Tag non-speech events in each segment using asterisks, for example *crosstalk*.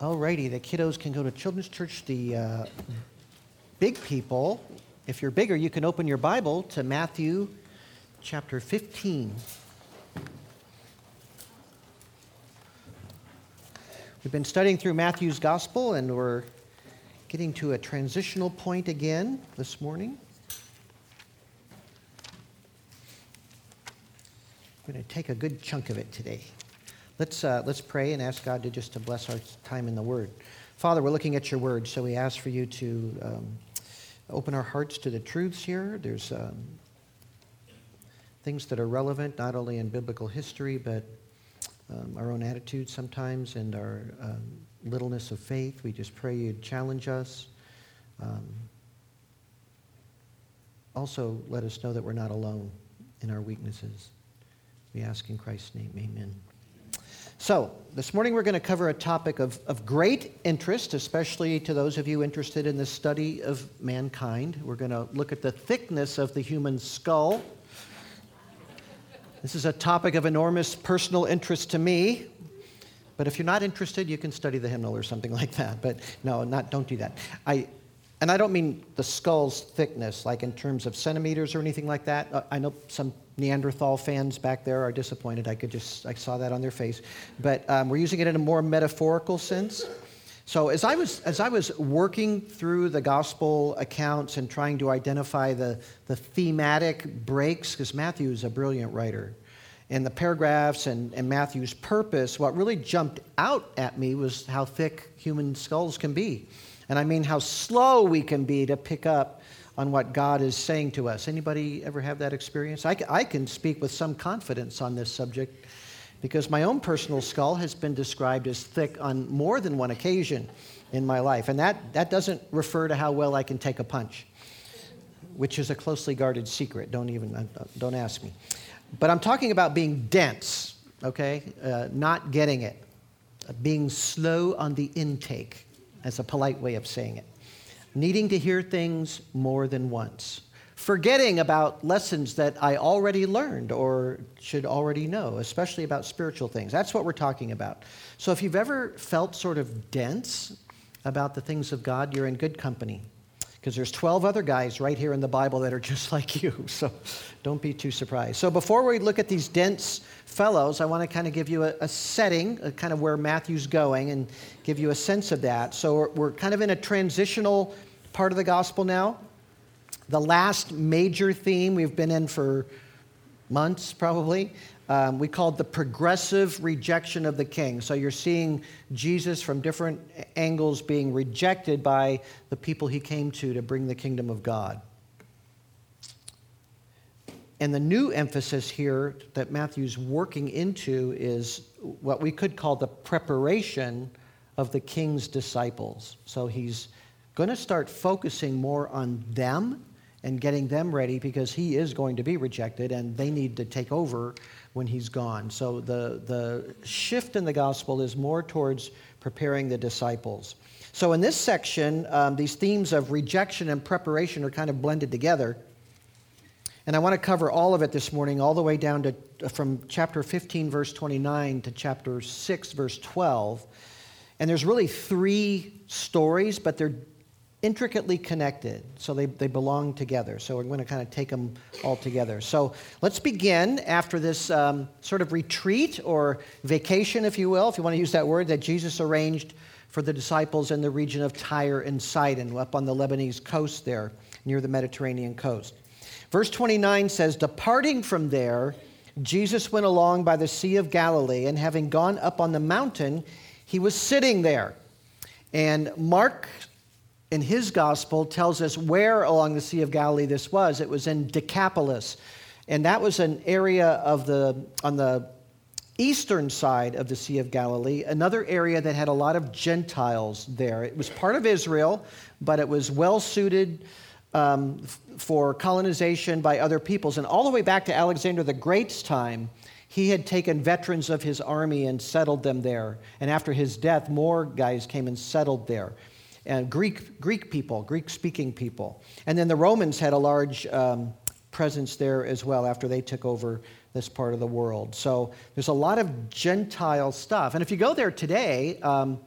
Alrighty, the kiddos can go to Children's Church. The uh, big people, if you're bigger, you can open your Bible to Matthew chapter 15. We've been studying through Matthew's Gospel, and we're getting to a transitional point again this morning. I'm going to take a good chunk of it today. Let's, uh, let's pray and ask God to just to bless our time in the Word. Father, we're looking at your Word, so we ask for you to um, open our hearts to the truths here. There's um, things that are relevant, not only in biblical history, but um, our own attitudes sometimes and our um, littleness of faith. We just pray you'd challenge us. Um, also, let us know that we're not alone in our weaknesses. We ask in Christ's name, amen. So, this morning we're going to cover a topic of, of great interest, especially to those of you interested in the study of mankind. We're going to look at the thickness of the human skull. This is a topic of enormous personal interest to me. But if you're not interested, you can study the hymnal or something *laughs* like that. But no, not, don't do that. I, and I don't mean the skull's thickness, like in terms of centimeters or anything like that. Uh, I know some Neanderthal fans back there are disappointed. I could just, I saw that on their face. But um, we're using it in a more metaphorical sense. So as I was, as I was working through the gospel accounts and trying to identify the, the thematic breaks, because Matthew is a brilliant writer, and the paragraphs and, and Matthew's purpose, what really jumped out at me was how thick human skulls can be. And I mean how slow we can be to pick up on what God is saying to us. Anybody ever have that experience? I, I can speak with some confidence on this subject because my own personal skull has been described as thick on more than one occasion in my life. And that, that doesn't refer to how well I can take a punch, which is a closely guarded secret. Don't even, uh, don't ask me. But I'm talking about being dense, okay? Uh, not getting it, being slow on the intake, as a polite way of saying it needing to hear things more than once, forgetting about lessons that I already learned or should already know, especially about spiritual things. That's what we're talking about. So if you've ever felt sort of dense about the things of God, you're in good company. Because there's 12 other guys right here in the Bible that are just *laughs* like you. So don't be too surprised. So before we look at these dense fellows, I want to kind of give you a, a setting, uh, a kind of where Matthew's going, and give you a sense of that. So we're, we're kind of in a transitional part of the gospel now. The last major theme we've been in for months, probably, um, we called the progressive rejection of the king. So you're seeing Jesus from different angles being rejected by the people he came to to bring the kingdom of God. And the new emphasis here that Matthew's working into is what we could call the preparation of the king's disciples. So he's going to start focusing more on them and getting them ready because he is going to be rejected and they need to take over when he's gone. So the, the shift in the gospel is more towards preparing the disciples. So in this section, um, these themes of rejection and preparation are kind of blended together. And I want to cover all of it this morning, all the way down to from chapter 15, verse 29 to chapter 6, verse 12. And there's really three stories, but they're intricately connected, so they, they belong together. So we're going to kind of take them all together. So let's begin after this um, sort of retreat or vacation, if you will, if you want to use that word, that Jesus arranged for the disciples in the region of Tyre and Sidon, up on the Lebanese coast there, near the Mediterranean coast. Verse 29 says, Departing from there, Jesus went along by the Sea of Galilee, and having gone up on the mountain, he was sitting there. And Mark in his gospel tells us where along the Sea of Galilee this was. It was in Decapolis. And that was an area of the, on the eastern side of the Sea of Galilee, another area that had a lot of Gentiles there. It was part of Israel, but it was well suited um, for colonization by other peoples. And all the way back to Alexander the Great's time, he had taken veterans of his army and settled them there. And after his death, more guys came and settled there and Greek, Greek people, Greek speaking people. And then the Romans had a large um, presence there as well after they took over this part of the world. So there's a lot of Gentile stuff. And if you go there today, um,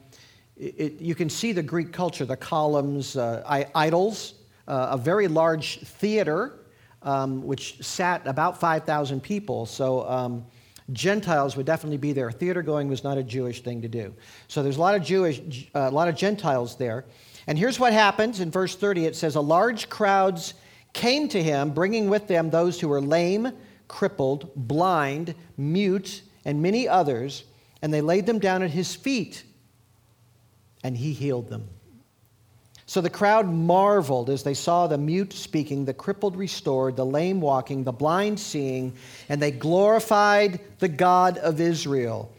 it, you can see the Greek culture, the columns, uh, idols, uh, a very large theater, um, which sat about 5,000 people. So um, Gentiles would definitely be there. Theater going was not a Jewish thing to do. So there's a lot of Jewish, uh, a lot of Gentiles there. And here's what happens in verse 30 it says, A large crowds came to him, bringing with them those who were lame, crippled, blind, mute, and many others, and they laid them down at his feet, and he healed them. So the crowd marveled as they saw the mute speaking, the crippled restored, the lame walking, the blind seeing, and they glorified the God of Israel.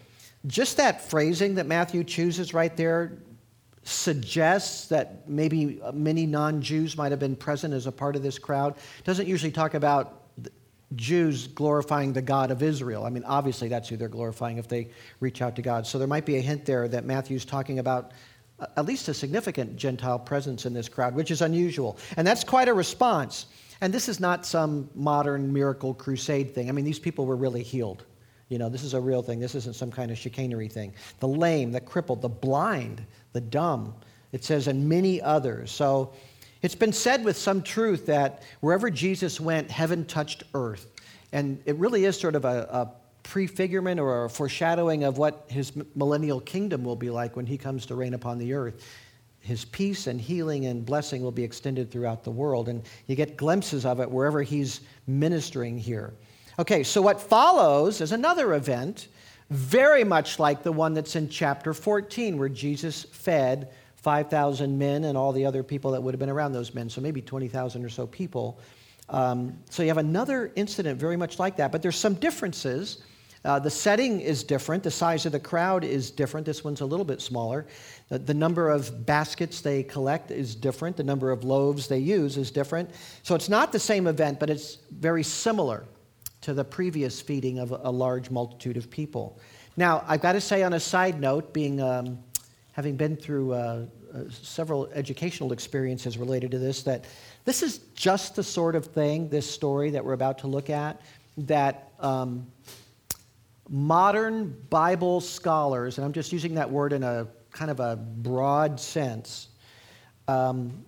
Just that phrasing that Matthew chooses right there suggests that maybe uh, many non Jews might have been present as a part of this crowd. Doesn't usually talk about Jews glorifying the God of Israel. I mean, obviously, that's who they're glorifying if they reach out to God. So there might be a hint there that Matthew's talking about at least a significant Gentile presence in this crowd, which is unusual. And that's quite a response. And this is not some modern miracle crusade thing. I mean, these people were really healed. You know, this is a real thing. This isn't some kind of chicanery thing. The lame, the crippled, the blind, the dumb. It says, and many others. So it's been said with some truth that wherever Jesus went, heaven touched earth. And it really is sort of a, a prefigurement or a foreshadowing of what his millennial kingdom will be like when he comes to reign upon the earth. His peace and healing and blessing will be extended throughout the world, and you get glimpses of it wherever he's ministering here. Okay, so what follows is another event, very much like the one that's in chapter 14, where Jesus fed 5,000 men and all the other people that would have been around those men, so maybe 20,000 or so people. Um, so you have another incident very much like that, but there's some differences uh, the setting is different. The size of the crowd is different. This one's a little bit smaller. The, the, number of baskets they collect is different. The number of loaves they use is different. So it's not the same event, but it's very similar to the previous feeding of a, a large multitude of people. Now, I've got to say, on a side note, being um, having been through uh, uh, several educational experiences related to this, that this is just the sort of thing, this story that we're about to look at, that um, modern Bible scholars, and I'm just using that word in a kind of a broad sense, um,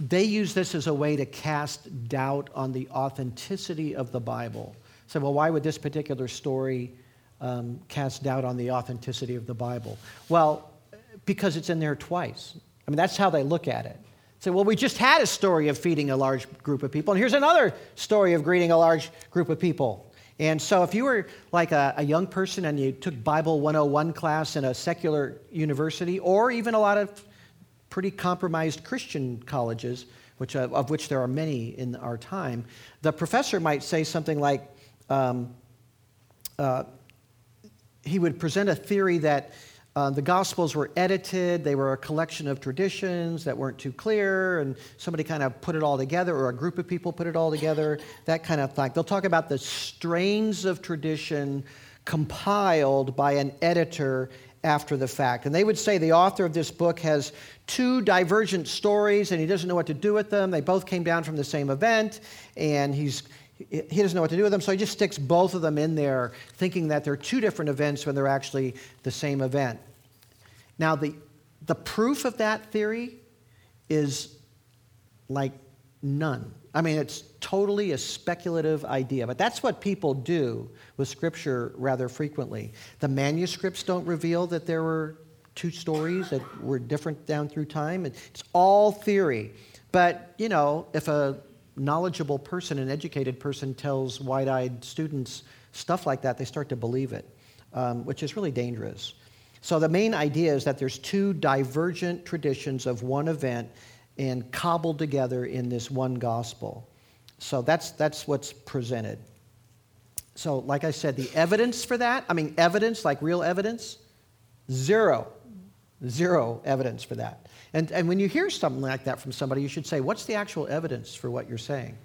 they use this as a way to cast doubt on the authenticity of the Bible. So, well, why would this particular story um, cast doubt on the authenticity of the Bible? Well, because it's in there twice. I mean, that's how they look at it. Say, well, we just had a story of feeding a large group of people, and here's another story of greeting a large group of people. And so, if you were like a, a, young person and you took Bible 101 class in a secular university, or even a lot of pretty compromised Christian colleges, which, uh, of which there are many in our time, the professor might say something like, um, uh, he would present a theory that uh, the Gospels were edited, they were a collection of traditions that weren't too clear, and somebody kind of put it all together, or a group of people put it all together, that kind of thing. They'll talk about the strains of tradition compiled by an editor after the fact. And they would say the author of this book has two divergent stories and he doesn't know what to do with them. They both came down from the same event, and he's he doesn't know what to do with them, so he just sticks both of them in there, thinking that they're two different events when they're actually the same event. Now, the, the proof of that theory is like none. I mean, it's totally a speculative idea, but that's what people do with Scripture rather frequently. The manuscripts don't reveal that there were two stories that were different down through time. It's all theory. But, you know, if a knowledgeable person, an educated person, tells wide eyed students stuff like that, they start to believe it, um, which is really dangerous. So the main idea is that there's two divergent traditions of one event and cobbled together in this one gospel. So that's, that's what's presented. So, like I said, the evidence for that, I mean, evidence, like real evidence, zero. Zero evidence for that. And, and when you hear something like that from somebody, you should say, What's the actual evidence for what you're saying?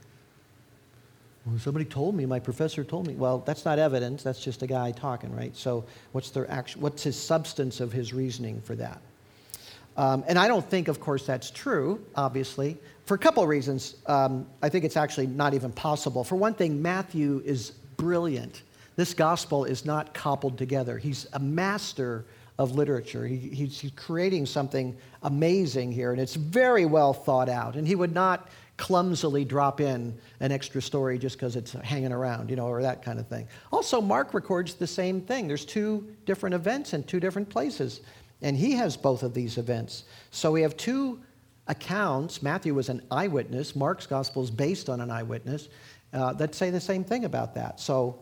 Well, somebody told me, my professor told me. Well, that's not evidence, that's just a guy talking, right? So, what's, their action, what's his substance of his reasoning for that? Um, and I don't think, of course, that's true, obviously, for a couple of reasons. Um, I think it's actually not even possible. For one thing, Matthew is brilliant. This gospel is not cobbled together, he's a master of literature. He, he's, he's creating something amazing here, and it's very well thought out. And he would not clumsily drop in an extra story just because it's hanging around, you know, or that kind of thing. Also, Mark records the same thing. There's two different events in two different places, and he has both of these events. So we have two accounts. Matthew was an eyewitness. Mark's gospel is based on an eyewitness uh, that say the same thing about that. So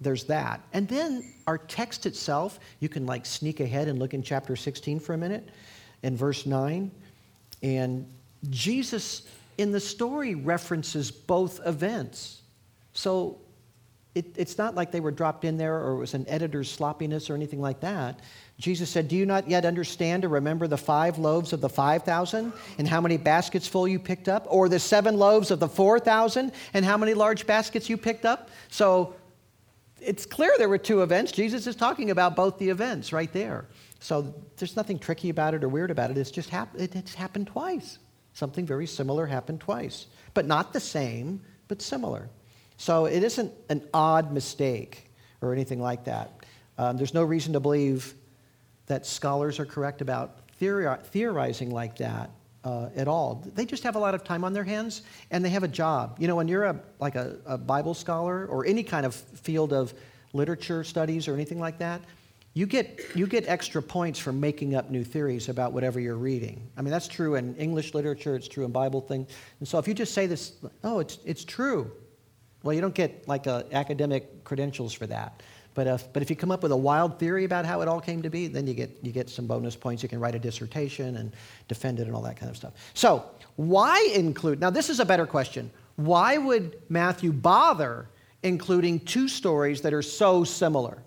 there's that. And then our text itself, you can like sneak ahead and look in chapter 16 for a minute, in verse 9. And Jesus in the story references both events. So it, it's not like they were dropped in there or it was an editor's sloppiness or anything like that. Jesus said, Do you not yet understand or remember the five loaves of the 5,000 and how many baskets full you picked up? Or the seven loaves of the 4,000 and how many large baskets you picked up? So it's clear there were two events. Jesus is talking about both the events right there. So there's nothing tricky about it or weird about it. It's just hap- it's happened twice. Something very similar happened twice, but not the same, but similar. So it isn't an odd mistake or anything like that. Um, there's no reason to believe that scholars are correct about theorizing like that uh, at all. They just have a lot of time on their hands and they have a job. You know, when you're a, like a, a Bible scholar or any kind of field of literature studies or anything like that, you get, you get extra points for making up new theories about whatever you're reading. I mean, that's true in English literature, it's true in Bible things. And so if you just say this, oh, it's, it's true, well, you don't get like a, academic credentials for that. But if, but if you come up with a wild theory about how it all came to be, then you get, you get some bonus points. You can write a dissertation and defend it and all that kind of stuff. So, why include? Now, this is a better question. Why would Matthew bother including two stories that are so similar?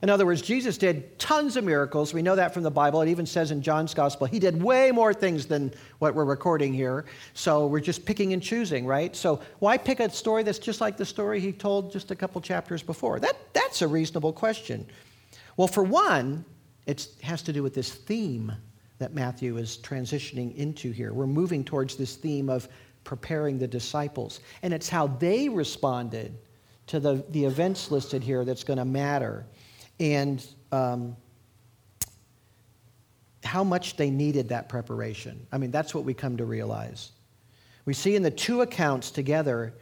In other words, Jesus did tons of miracles. We know that from the Bible. It even says in John's gospel, he did way more things than what we're recording here. So we're just picking and choosing, right? So why pick a story that's just like the story he told just a couple chapters before? That, that's a reasonable question. Well, for one, it has to do with this theme that Matthew is transitioning into here. We're moving towards this theme of preparing the disciples. And it's how they responded to the, the events listed here that's going to matter and um, how much they needed that preparation. I mean, that's what we come to realize. We see in the two accounts together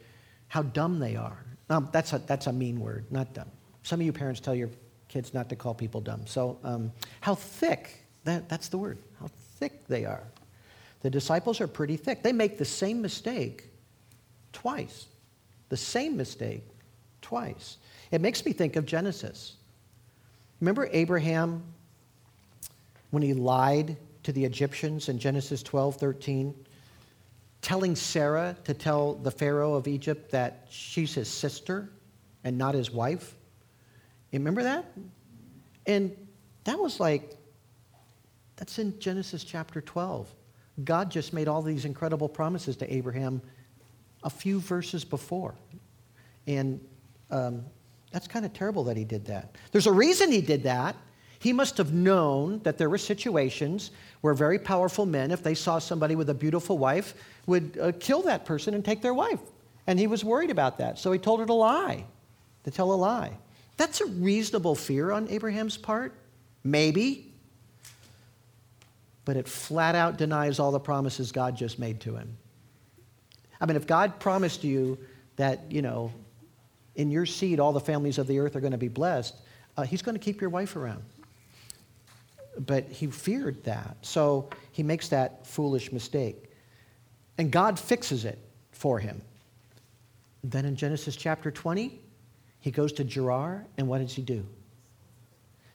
how dumb they are. Now, that's a, that's a mean word, not dumb. Some of you parents tell your kids not to call people dumb. So, um, how thick, that, that's the word, how thick they are. The disciples are pretty thick. They make the same mistake twice. The same mistake twice. It makes me think of Genesis. Remember Abraham when he lied to the Egyptians in Genesis 12 13? Telling Sarah to tell the Pharaoh of Egypt that she's his sister and not his wife. You remember that? And that was like, that's in Genesis chapter 12. God just made all these incredible promises to Abraham a few verses before. And um, that's kind of terrible that he did that. There's a reason he did that. He must have known that there were situations where very powerful men, if they saw somebody with a beautiful wife, would uh, kill that person and take their wife. And he was worried about that. So he told her to lie, to tell a lie. That's a reasonable fear on Abraham's part. Maybe. But it flat out denies all the promises God just made to him. I mean, if God promised you that, you know, in your seed, all the families of the earth are going to be blessed, uh, he's going to keep your wife around. But he feared that. So he makes that foolish mistake. And God fixes it for him. Then in Genesis chapter 20, he goes to Gerar, and what does he do?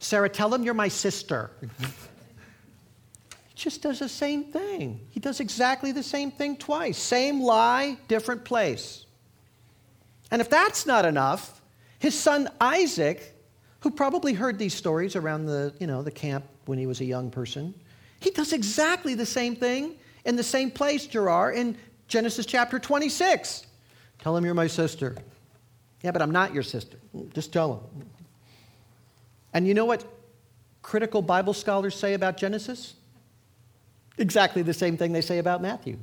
Sarah, tell him you're my sister. *laughs* he just does the same thing. He does exactly the same thing twice. Same lie, different place. And if that's not enough, his son Isaac, who probably heard these stories around the, you know, the camp when he was a young person, he does exactly the same thing in the same place, Gerar, in Genesis chapter 26. Tell him you're my sister. Yeah, but I'm not your sister. Just tell him. And you know what critical Bible scholars say about Genesis? Exactly the same thing they say about Matthew.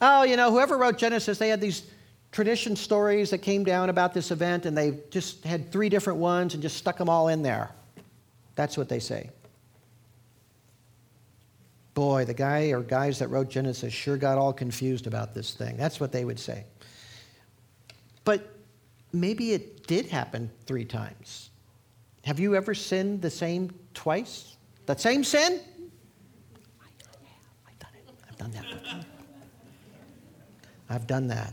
Oh, you know, whoever wrote Genesis, they had these tradition stories that came down about this event, and they just had three different ones and just stuck them all in there. That's what they say. boy, the guy or guys that wrote Genesis sure got all confused about this thing. That's what they would say. But maybe it did happen three times. Have you ever sinned the same twice? The same sin? I've done it. I've done that. I've done that.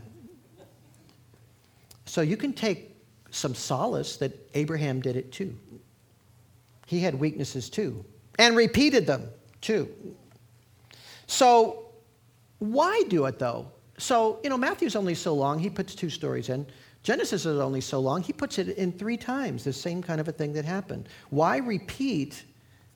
So you can take some solace that Abraham did it too. He had weaknesses too, and repeated them too. So, why do it though? So, you know, Matthew's only so long, he puts two stories in. Genesis is only so long, he puts it in three times, the same kind of a thing that happened. Why repeat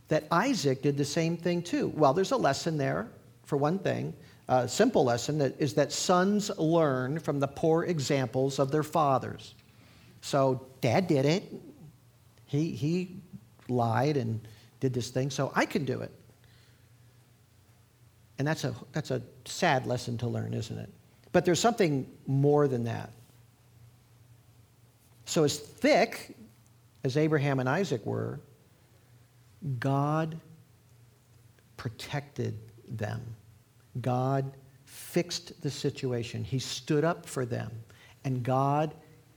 that Isaac did the same thing too? Well, there's a lesson there, for one thing. A simple lesson that is that sons learn from the poor examples of their fathers. So, dad did it. He, he lied and did this thing, so I can do it. And that's a, that's a sad lesson to learn, isn't it? But there's something more than that. So, as thick as Abraham and Isaac were, God protected them. God fixed the situation. He stood up for them. And God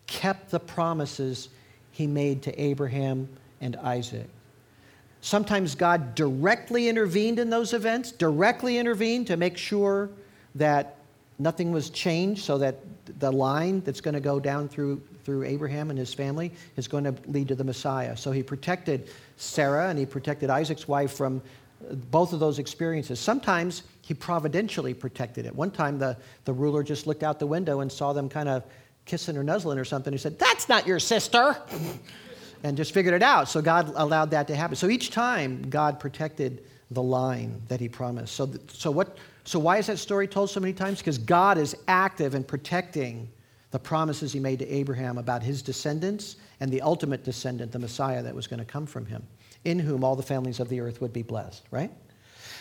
kept the promises he made to Abraham and Isaac. Sometimes God directly intervened in those events, directly intervened to make sure that nothing was changed so that the line that's going to go down through, through Abraham and his family is going to lead to the Messiah. So he protected Sarah and he protected Isaac's wife from both of those experiences. Sometimes he providentially protected it. One time the, the ruler just looked out the window and saw them kind of kissing or nuzzling or something. He said, That's not your sister *laughs* and just figured it out. So God allowed that to happen. So each time, God protected the line that He promised. So, th- so, what, so why is that story told so many times? Because God is active in protecting the promises He made to Abraham about his descendants and the ultimate descendant, the Messiah that was going to come from him, in whom all the families of the earth would be blessed, right?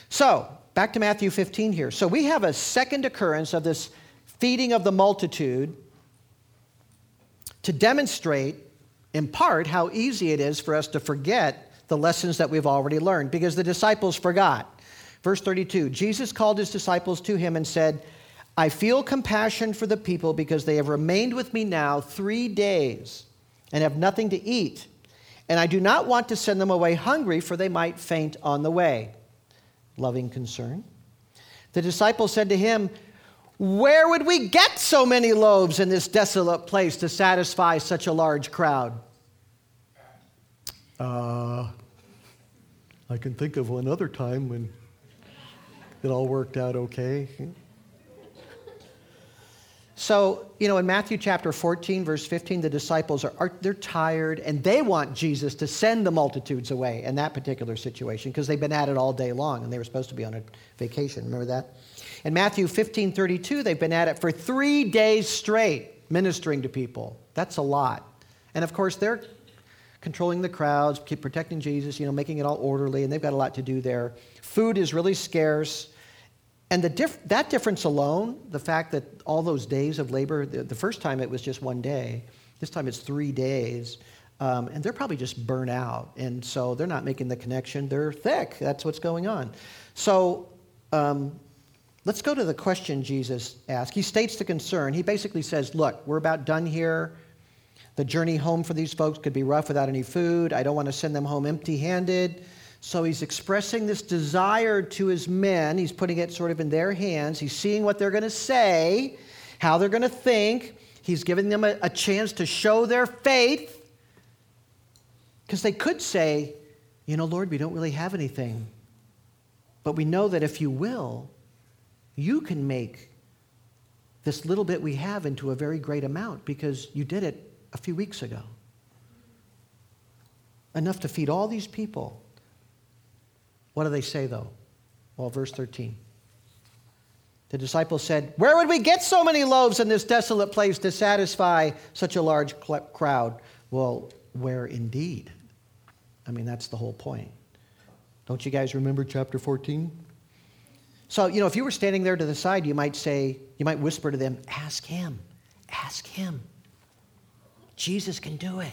So, back to Matthew 15 here. So, we have a second occurrence of this feeding of the multitude to demonstrate in part, how easy it is for us to forget the lessons that we've already learned because the disciples forgot. Verse 32 Jesus called his disciples to him and said, I feel compassion for the people because they have remained with me now three days and have nothing to eat. And I do not want to send them away hungry, for they might faint on the way. Loving concern. The disciples said to him, where would we get so many loaves in this desolate place to satisfy such a large crowd? Uh, I can think of another time when it all worked out okay. So, you know, in Matthew chapter 14, verse 15, the disciples are, are, they're tired and they want Jesus to send the multitudes away in that particular situation because they've been at it all day long and they were supposed to be on a vacation. Remember that? In Matthew 15 32, they've been at it for three days straight, ministering to people. That's a lot. And of course, they're controlling the crowds, keep protecting Jesus, you know, making it all orderly, and they've got a lot to do there. Food is really scarce. And diff- that difference alone, the fact that all those days of labor, the, the first time it was just one day, this time it's three days, um, and they're probably just burnt out. And so they're not making the connection. They're thick. That's what's going on. So um, Let's go to the question Jesus asked. He states the concern. He basically says, Look, we're about done here. The journey home for these folks could be rough without any food. I don't want to send them home empty handed. So he's expressing this desire to his men. He's putting it sort of in their hands. He's seeing what they're going to say, how they're going to think. He's giving them a, a chance to show their faith. Because they could say, You know, Lord, we don't really have anything. But we know that if you will, you can make this little bit we have into a very great amount because you did it a few weeks ago. Enough to feed all these people. What do they say, though? Well, verse 13. The disciples said, Where would we get so many loaves in this desolate place to satisfy such a large crowd? Well, where indeed? I mean, that's the whole point. Don't you guys remember chapter 14? So, you know, if you were standing there to the side, you might say, you might whisper to them, ask him, ask him. Jesus can do it.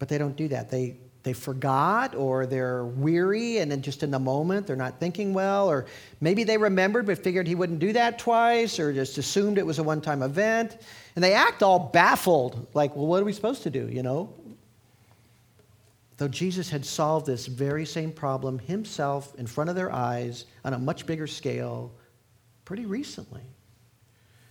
But they don't do that. They, they forgot or they're weary and then just in the moment they're not thinking well or maybe they remembered but figured he wouldn't do that twice or just assumed it was a one-time event. And they act all baffled like well what are we supposed to do? You know? Though jesus had solved this very same problem himself in front of their eyes on a much bigger scale pretty recently.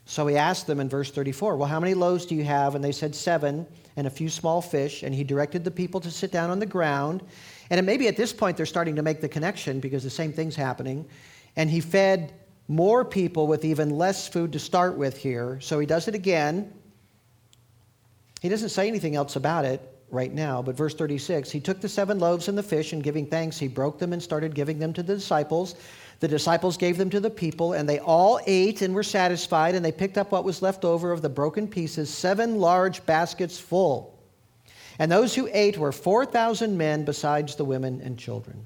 So he asked them in verse 34, Well, how many loaves do you have? And they said, Seven, and a few small fish. And he directed the people to sit down on the ground. And maybe at this point they're starting to make the connection because the same thing's happening. And he fed more people with even less food to start with here. So he does it again. He doesn't say anything else about it right now, but verse 36 he took the seven loaves and the fish, and giving thanks, he broke them and started giving them to the disciples. The disciples gave them to the people, and they all ate and were satisfied, and they picked up what was left over of the broken pieces, seven large baskets full. And those who ate were 4,000 men, besides the women and children.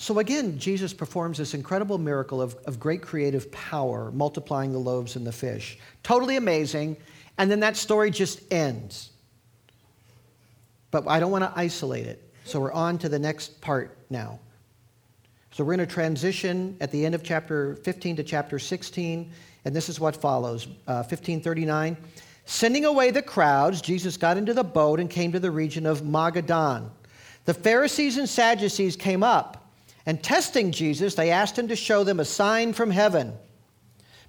So again, Jesus performs this incredible miracle of, of great creative power, multiplying the loaves and the fish. Totally amazing. And then that story just ends. But I don't want to isolate it. So we're on to the next part now. So we're going to transition at the end of chapter 15 to chapter 16, and this is what follows uh, 1539. Sending away the crowds, Jesus got into the boat and came to the region of Magadan. The Pharisees and Sadducees came up, and testing Jesus, they asked him to show them a sign from heaven.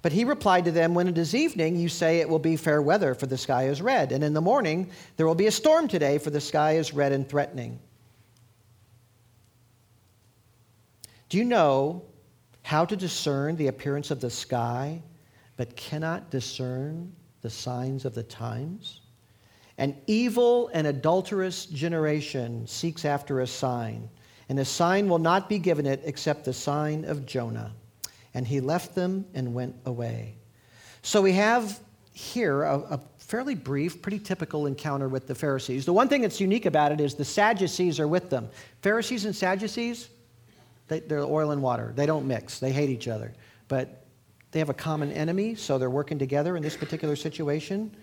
But he replied to them, When it is evening, you say it will be fair weather, for the sky is red. And in the morning, there will be a storm today, for the sky is red and threatening. Do you know how to discern the appearance of the sky, but cannot discern the signs of the times? An evil and adulterous generation seeks after a sign, and a sign will not be given it except the sign of Jonah. And he left them and went away. So we have here a, a, fairly brief, pretty typical encounter with the Pharisees. The one thing that's unique about it is the Sadducees are with them. Pharisees and Sadducees, they, they're oil and water. They don't mix, they hate each other. But they have a common enemy, so they're working together in this particular situation.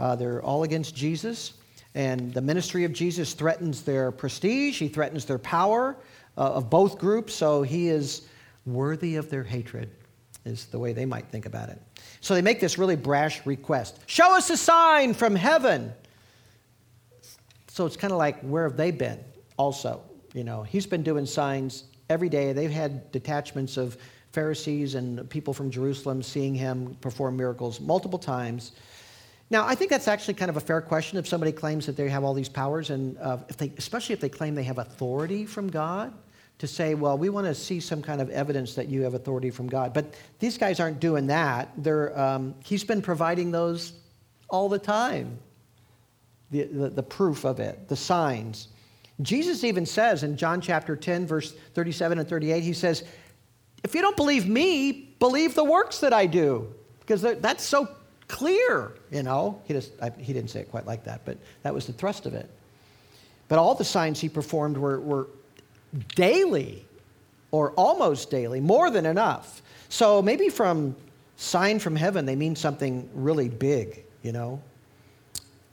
Uh, they're all against Jesus, and the ministry of Jesus threatens their prestige, he threatens their power uh, of both groups, so he is worthy of their hatred, is the way they might think about it. So they make this really brash request Show us a sign from heaven. So it's kind of like, where have they been also? You know, he's been doing signs every day. They've had detachments of Pharisees and people from Jerusalem seeing him perform miracles multiple times. Now, I think that's actually kind of a fair question if somebody claims that they have all these powers, and uh, if they, especially if they claim they have authority from God, to say, well, we want to see some kind of evidence that you have authority from God. But these guys aren't doing that. They're, um, he's been providing those all the time the, the, the proof of it, the signs. Jesus even says in John chapter 10, verse 37 and 38, he says, If you don't believe me, believe the works that I do. Because that's so clear, you know. He, just, I, he didn't say it quite like that, but that was the thrust of it. But all the signs he performed were, were daily or almost daily, more than enough. So maybe from sign from heaven, they mean something really big, you know.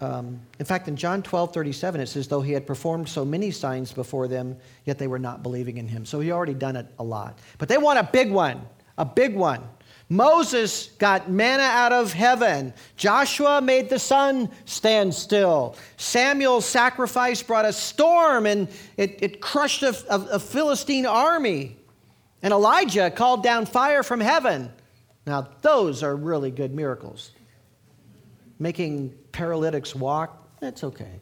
Um, in fact, in John 12, 37, it says, though he had performed so many signs before them, yet they were not believing in him. So he already done it a lot. But they want a big one, a big one. Moses got manna out of heaven. Joshua made the sun stand still. Samuel's sacrifice brought a storm and it, it crushed a, a, a Philistine army. And Elijah called down fire from heaven. Now, those are really good miracles. Making paralytics walk, that's okay.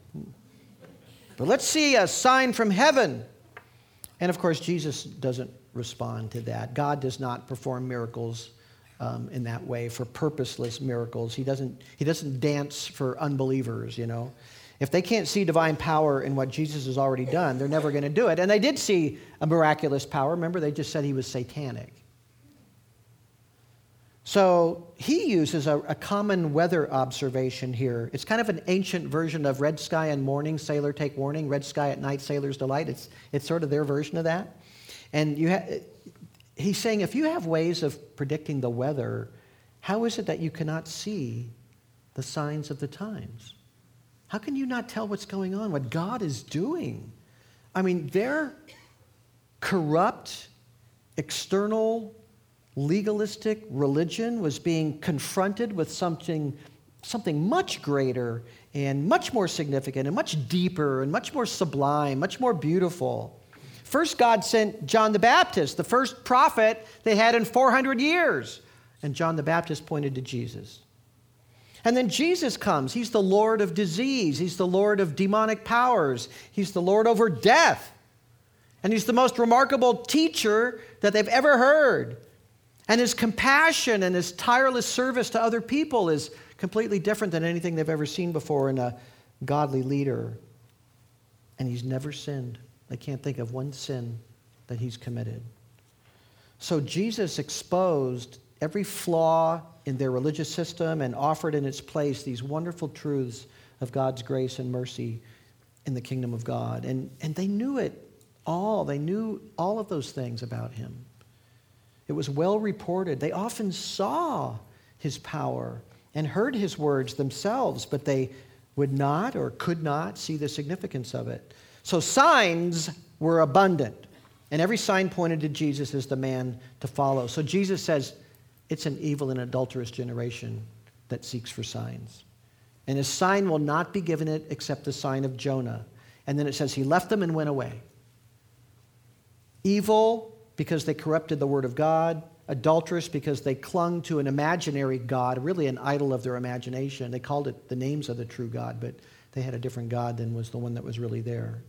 But let's see a sign from heaven. And of course, Jesus doesn't respond to that. God does not perform miracles um, in that way for purposeless miracles. He doesn't, he doesn't dance for unbelievers, you know. If they can't see divine power in what Jesus has already done, they're never going to do it. And they did see a miraculous power. Remember, they just said he was satanic. So he uses a, a, common weather observation here. It's kind of an ancient version of red sky in morning, sailor take warning, red sky at night, sailor's delight. It's, it's sort of their version of that. And you ha- he's saying if you have ways of predicting the weather, how is it that you cannot see the signs of the times? How can you not tell what's going on, what God is doing? I mean, their corrupt, external, legalistic religion was being confronted with something, something much greater and much more significant and much deeper and much more sublime, much more beautiful. First, God sent John the Baptist, the first prophet they had in 400 years. And John the Baptist pointed to Jesus. And then Jesus comes. He's the Lord of disease, He's the Lord of demonic powers, He's the Lord over death. And He's the most remarkable teacher that they've ever heard. And His compassion and His tireless service to other people is completely different than anything they've ever seen before in a godly leader. And He's never sinned. They can't think of one sin that He's committed. So Jesus exposed every flaw in their religious system and offered in its place these wonderful truths of God's grace and mercy in the kingdom of God. And, and they knew it all. They knew all of those things about him. It was well reported. They often saw his power and heard his words themselves, but they would not or could not see the significance of it. So signs were abundant, and every sign pointed to Jesus as the man to follow. So Jesus says, it's an evil and adulterous generation that seeks for signs. And a sign will not be given it except the sign of Jonah. And then it says, He left them and went away. Evil because they corrupted the word of God, adulterous because they clung to an imaginary God, really an idol of their imagination. They called it the names of the true God, but they had a different God than was the one that was really there.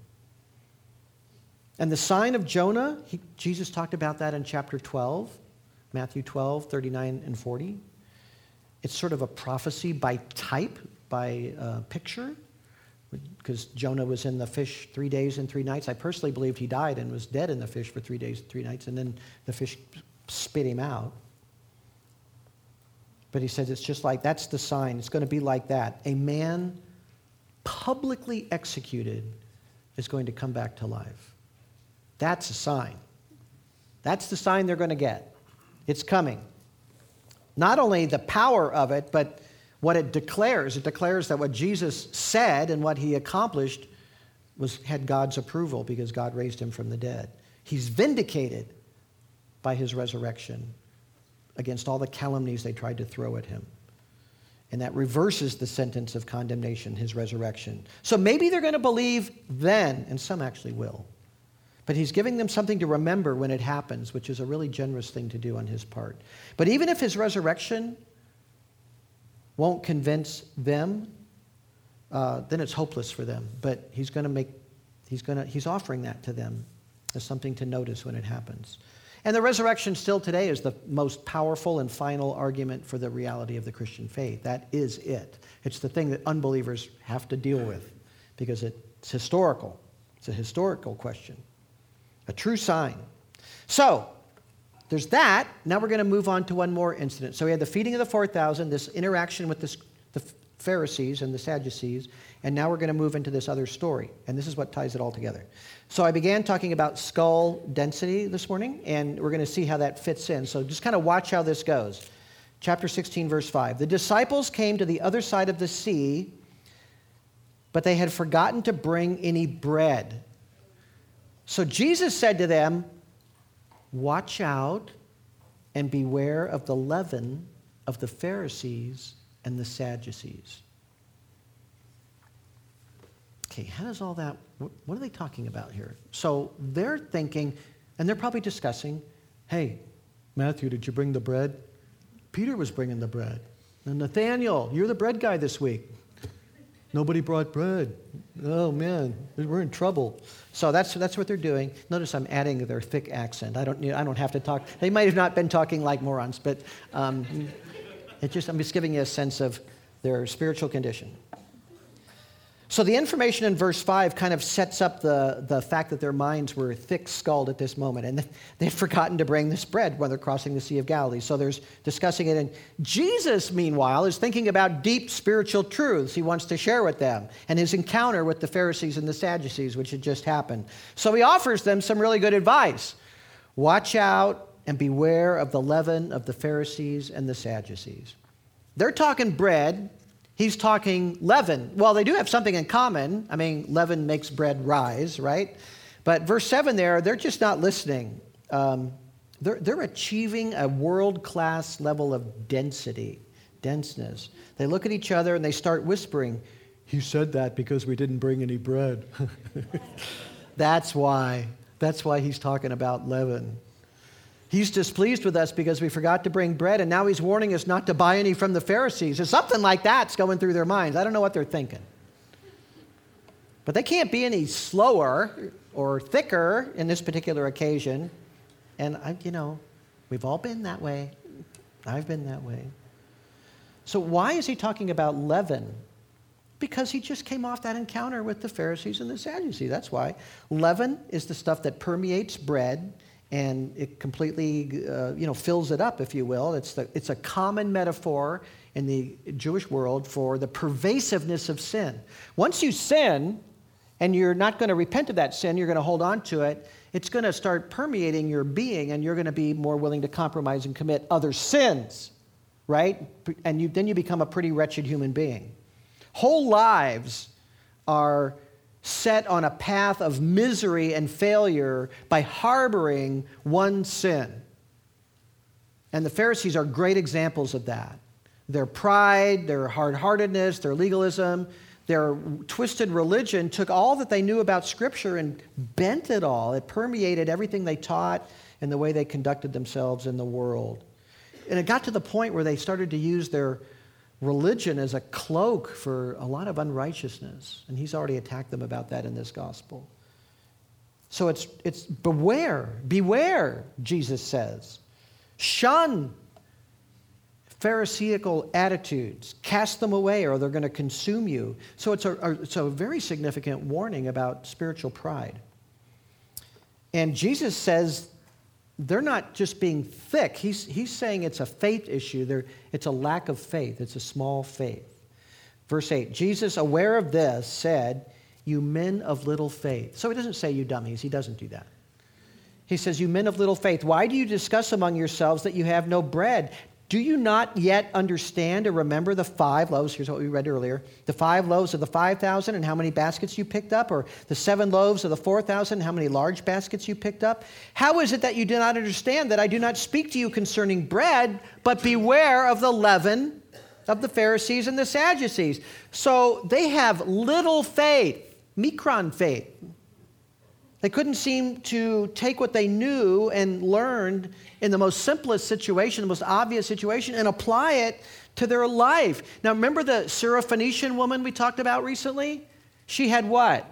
And the sign of Jonah, he, Jesus talked about that in chapter 12. Matthew 12, 39 and 40. It's sort of a prophecy by type, by uh, picture, because Jonah was in the fish three days and three nights. I personally believed he died and was dead in the fish for three days and three nights, and then the fish spit him out. But he says it's just like that's the sign. It's going to be like that. A man publicly executed is going to come back to life. That's a sign. That's the sign they're going to get. It's coming. Not only the power of it, but what it declares. It declares that what Jesus said and what he accomplished was, had God's approval because God raised him from the dead. He's vindicated by his resurrection against all the calumnies they tried to throw at him. And that reverses the sentence of condemnation, his resurrection. So maybe they're going to believe then, and some actually will. But he's giving them something to remember when it happens, which is a really generous thing to do on his part. But even if his resurrection won't convince them, uh, then it's hopeless for them. But he's going to make, he's going to, he's offering that to them as something to notice when it happens. And the resurrection still today is the most powerful and final argument for the reality of the Christian faith. That is it. It's the thing that unbelievers have to deal with because it's historical. It's a historical question a true sign. So, there's that. Now we're going to move on to one more incident. So we had the feeding of the 4,000, this interaction with this, the Pharisees and the Sadducees, and now we're going to move into this other story. And this is what ties it all together. So I began talking about skull density this morning, and we're going to see how that fits in. So just kind of watch how this goes. Chapter 16, verse 5. The disciples came to the other side of the sea, but they had forgotten to bring any bread. So Jesus said to them, Watch out and beware of the leaven of the Pharisees and the Sadducees. Okay, how does all that, what are they talking about here? So they're thinking, and they're probably discussing, hey, Matthew, did you bring the bread? Peter was bringing the bread. And Nathaniel, you're the bread guy this week. Nobody brought bread. Oh man, we're in trouble. So that's, that's what they're doing. Notice I'm adding their thick accent. I don't, I don't have to talk. They might have not been talking like morons, but um, it just, I'm just giving you a sense of their spiritual condition. So the information in verse 5 kind of sets up the, the fact that their minds were thick skulled at this moment. And *laughs* they've forgotten to bring this bread when they're crossing the Sea of Galilee. So there's discussing it. And Jesus, meanwhile, is thinking about deep spiritual truths he wants to share with them and his encounter with the Pharisees and the Sadducees, which had just happened. So he offers them some really good advice Watch out and beware of the leaven of the Pharisees and the Sadducees. They're talking bread he's talking leaven. Well, they do have something in common. I mean, leaven makes bread rise, right? But verse 7 there, they're just not listening. Um, they're, they're achieving a world class level of density, denseness. They look at each other and they start whispering, He said that because we didn't bring any bread. *laughs* That's why. That's why he's talking about leaven. He's displeased with us because we forgot to bring bread, and now he's warning us not to buy any from the Pharisees. There's something like that's going through their minds. I don't know what they're thinking. But they can't be any slower or thicker in this particular occasion. And, I, you know, we've all been that way. I've been that way. So, why is he talking about leaven? Because he just came off that encounter with the Pharisees and the Sadducees. That's why. Leaven is the stuff that permeates bread and it completely uh, you know, fills it up, if you will. It's, the, it's a common metaphor in the Jewish world for the pervasiveness of sin. Once you sin, and you're not going to repent of that sin, you're going to hold on to it, it's going to start permeating your being, and you're going to be more willing to compromise and commit other sins, right? And you, then you become a pretty wretched human being. Whole lives are set on a path of misery and failure by harboring one sin. And the Pharisees are great examples of that. Their pride, their hard heartedness, their legalism, their twisted religion took all that they knew about Scripture and bent it all. It permeated everything they taught and the way they conducted themselves in the world. And it got to the point where they started to use their religion as a cloak for a lot of unrighteousness. And he's already attacked them about that in this gospel. So it's, it's beware, beware, Jesus says. Shun Pharisaical attitudes, cast them away or they're going to consume you. So it's a, it's a very significant warning about spiritual pride. And Jesus says they're not just being thick. He's, he's saying it's a faith issue. They're, it's a lack of faith. It's a small faith. Verse 8 Jesus, aware of this, said, You men of little faith. So he doesn't say you dummies. He doesn't do that. He says, You men of little faith, why do you discuss among yourselves that you have no bread? Do you not yet understand or remember the five loaves? Here's what we read earlier the five loaves of the 5,000 and how many baskets you picked up, or the seven loaves of the 4,000 and how many large baskets you picked up? How is it that you do not understand that I do not speak to you concerning bread, but beware of the leaven of the Pharisees and the Sadducees? So they have little faith, mikron faith. They couldn't seem to take what they knew and learned in the most simplest situation, the most obvious situation, and apply it to their life. Now, remember the Syrophoenician woman we talked about recently? She had what?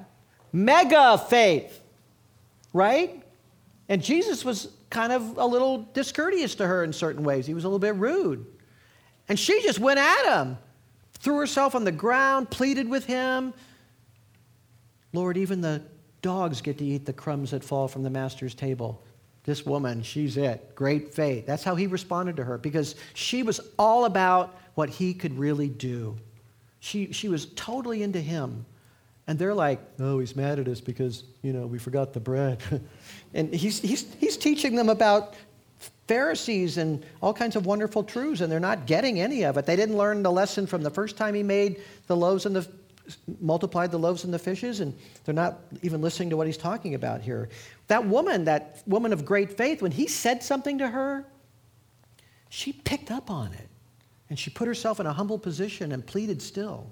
Mega faith, right? And Jesus was kind of a little discourteous to her in certain ways. He was a little bit rude. And she just went at him, threw herself on the ground, pleaded with him. Lord, even the dogs get to eat the crumbs that fall from the master's table. This woman, she's it. Great faith. That's how he responded to her because she was all about what he could really do. She, she was totally into him. And they're like, oh, he's mad at us because, you know, we forgot the bread. *laughs* and he's, he's, he's teaching them about Pharisees and all kinds of wonderful truths, and they're not getting any of it. They didn't learn the lesson from the first time he made the loaves and the multiplied the loaves and the fishes, and they're not even listening to what he's talking about here. That woman, that woman of great faith, when he said something to her, she picked up on it. And she put herself in a humble position and pleaded still.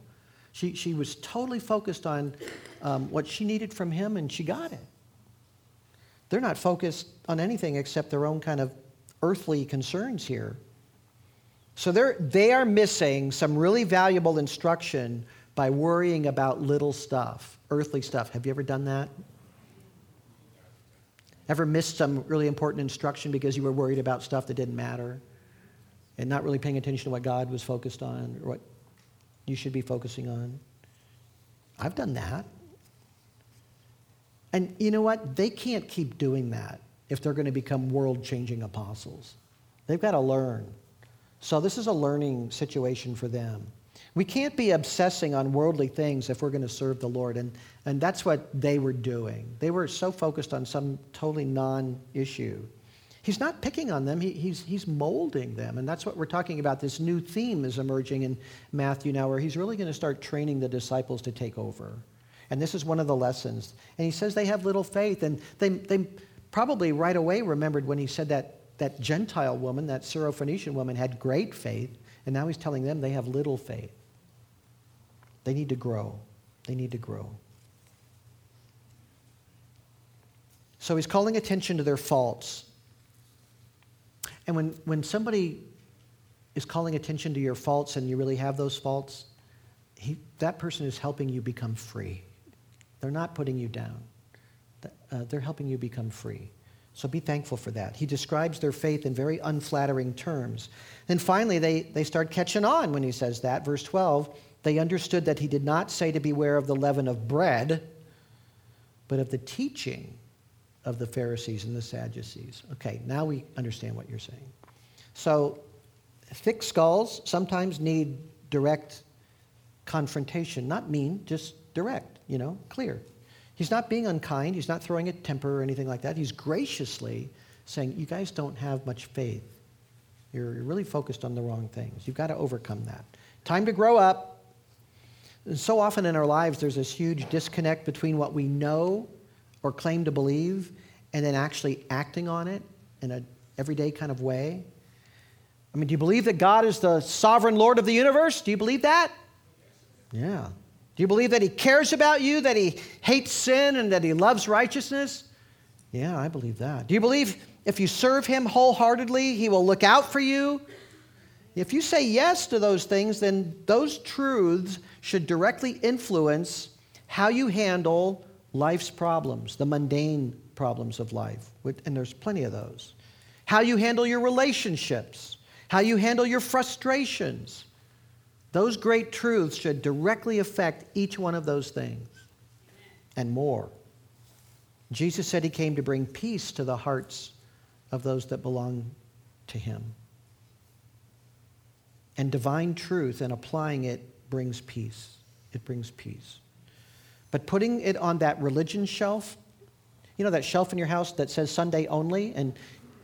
She, she was totally focused on um, what she needed from him, and she got it. They're not focused on anything except their own kind of earthly concerns here. So they're, they are missing some really valuable instruction by worrying about little stuff, earthly stuff. Have you ever done that? Ever missed some really important instruction because you were worried about stuff that didn't matter and not really paying attention to what God was focused on or what you should be focusing on? I've done that. And you know what? They can't keep doing that if they're going to become world changing apostles. They've got to learn. So, this is a learning situation for them. We can't be obsessing on worldly things if we're going to serve the Lord. And, and that's what they were doing. They were so focused on some totally non issue. He's not picking on them, he, he's, he's molding them. And that's what we're talking about. This new theme is emerging in Matthew now, where he's really going to start training the disciples to take over. And this is one of the lessons. And he says they have little faith. And they, they probably right away remembered when he said that that Gentile woman, that Syrophoenician woman, had great faith. And now he's telling them they have little faith. They need to grow. They need to grow. So he's calling attention to their faults. And when, when somebody is calling attention to your faults and you really have those faults, he, that person is helping you become free. They're not putting you down, uh, they're helping you become free. So be thankful for that. He describes their faith in very unflattering terms. Then finally, they, they start catching on when he says that. Verse 12 they understood that he did not say to beware of the leaven of bread, but of the teaching of the Pharisees and the Sadducees. Okay, now we understand what you're saying. So, thick skulls sometimes need direct confrontation, not mean, just direct, you know, clear. He's not being unkind, he's not throwing a temper or anything like that. He's graciously saying, You guys don't have much faith. You're really focused on the wrong things. You've got to overcome that. Time to grow up. And so often in our lives, there's this huge disconnect between what we know or claim to believe and then actually acting on it in an everyday kind of way? I mean, do you believe that God is the sovereign Lord of the universe? Do you believe that? Yeah. Do you believe that He cares about you, that He hates sin, and that He loves righteousness? Yeah, I believe that. Do you believe if you serve Him wholeheartedly, He will look out for you? If you say yes to those things, then those truths should directly influence how you handle life's problems, the mundane problems of life. And there's plenty of those. How you handle your relationships, how you handle your frustrations. Those great truths should directly affect each one of those things and more. Jesus said he came to bring peace to the hearts of those that belong to him. And divine truth and applying it brings peace. It brings peace. But putting it on that religion shelf, you know that shelf in your house that says Sunday only, and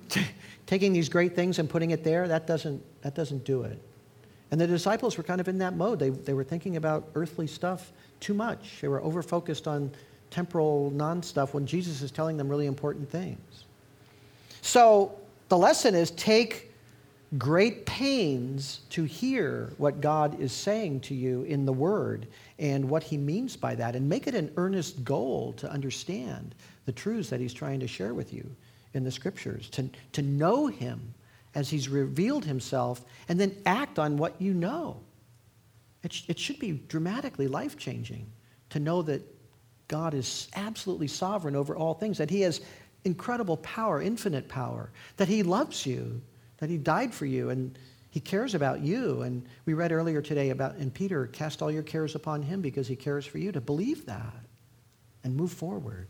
t- taking these great things and putting it there, that doesn't, that doesn't do it. And the disciples were kind of in that mode. They, they were thinking about earthly stuff too much. They were over focused on temporal non stuff when Jesus is telling them really important things. So the lesson is take great pains to hear what God is saying to you in the Word and what He means by that, and make it an earnest goal to understand the truths that He's trying to share with you in the Scriptures, to, to know Him as He's revealed Himself, and then act on what you know. It, sh- it should be dramatically life changing to know that God is absolutely sovereign over all things, that He has incredible power, infinite power, that He loves you that he died for you and he cares about you. And we read earlier today about in Peter, cast all your cares upon him because he cares for you. To believe that and move forward.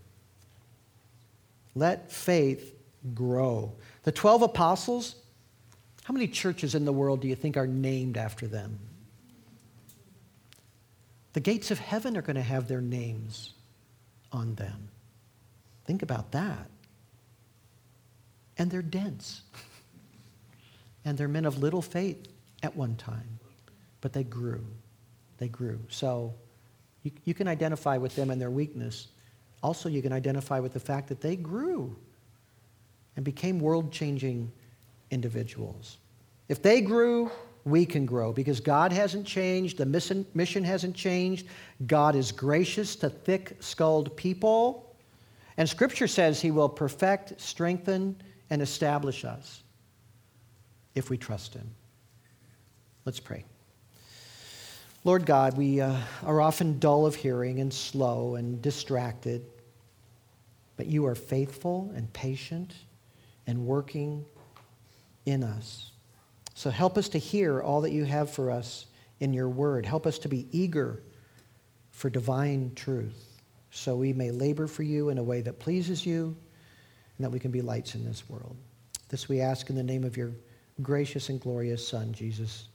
Let faith grow. The 12 apostles, how many churches in the world do you think are named after them? The gates of heaven are going to have their names on them. Think about that. And they're dense. *laughs* and they're men of little faith at one time, but they grew. They grew. So you, you can identify with them and their weakness. Also, you can identify with the fact that they grew and became world changing individuals. If they grew, we can grow because God hasn't changed, the mission, hasn't changed. God is gracious to thick skulled people. And Scripture says He will perfect, strengthen, and establish us if we trust Him. Let's pray. Lord God, we uh, are often dull of hearing and slow and distracted, but you are faithful and patient and working in us. So help us to hear all that you have for us in your word. Help us to be eager for divine truth so we may labor for you in a way that pleases you and that we can be lights in this world. This we ask in the name of your gracious and glorious Son, Jesus.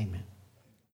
Amen.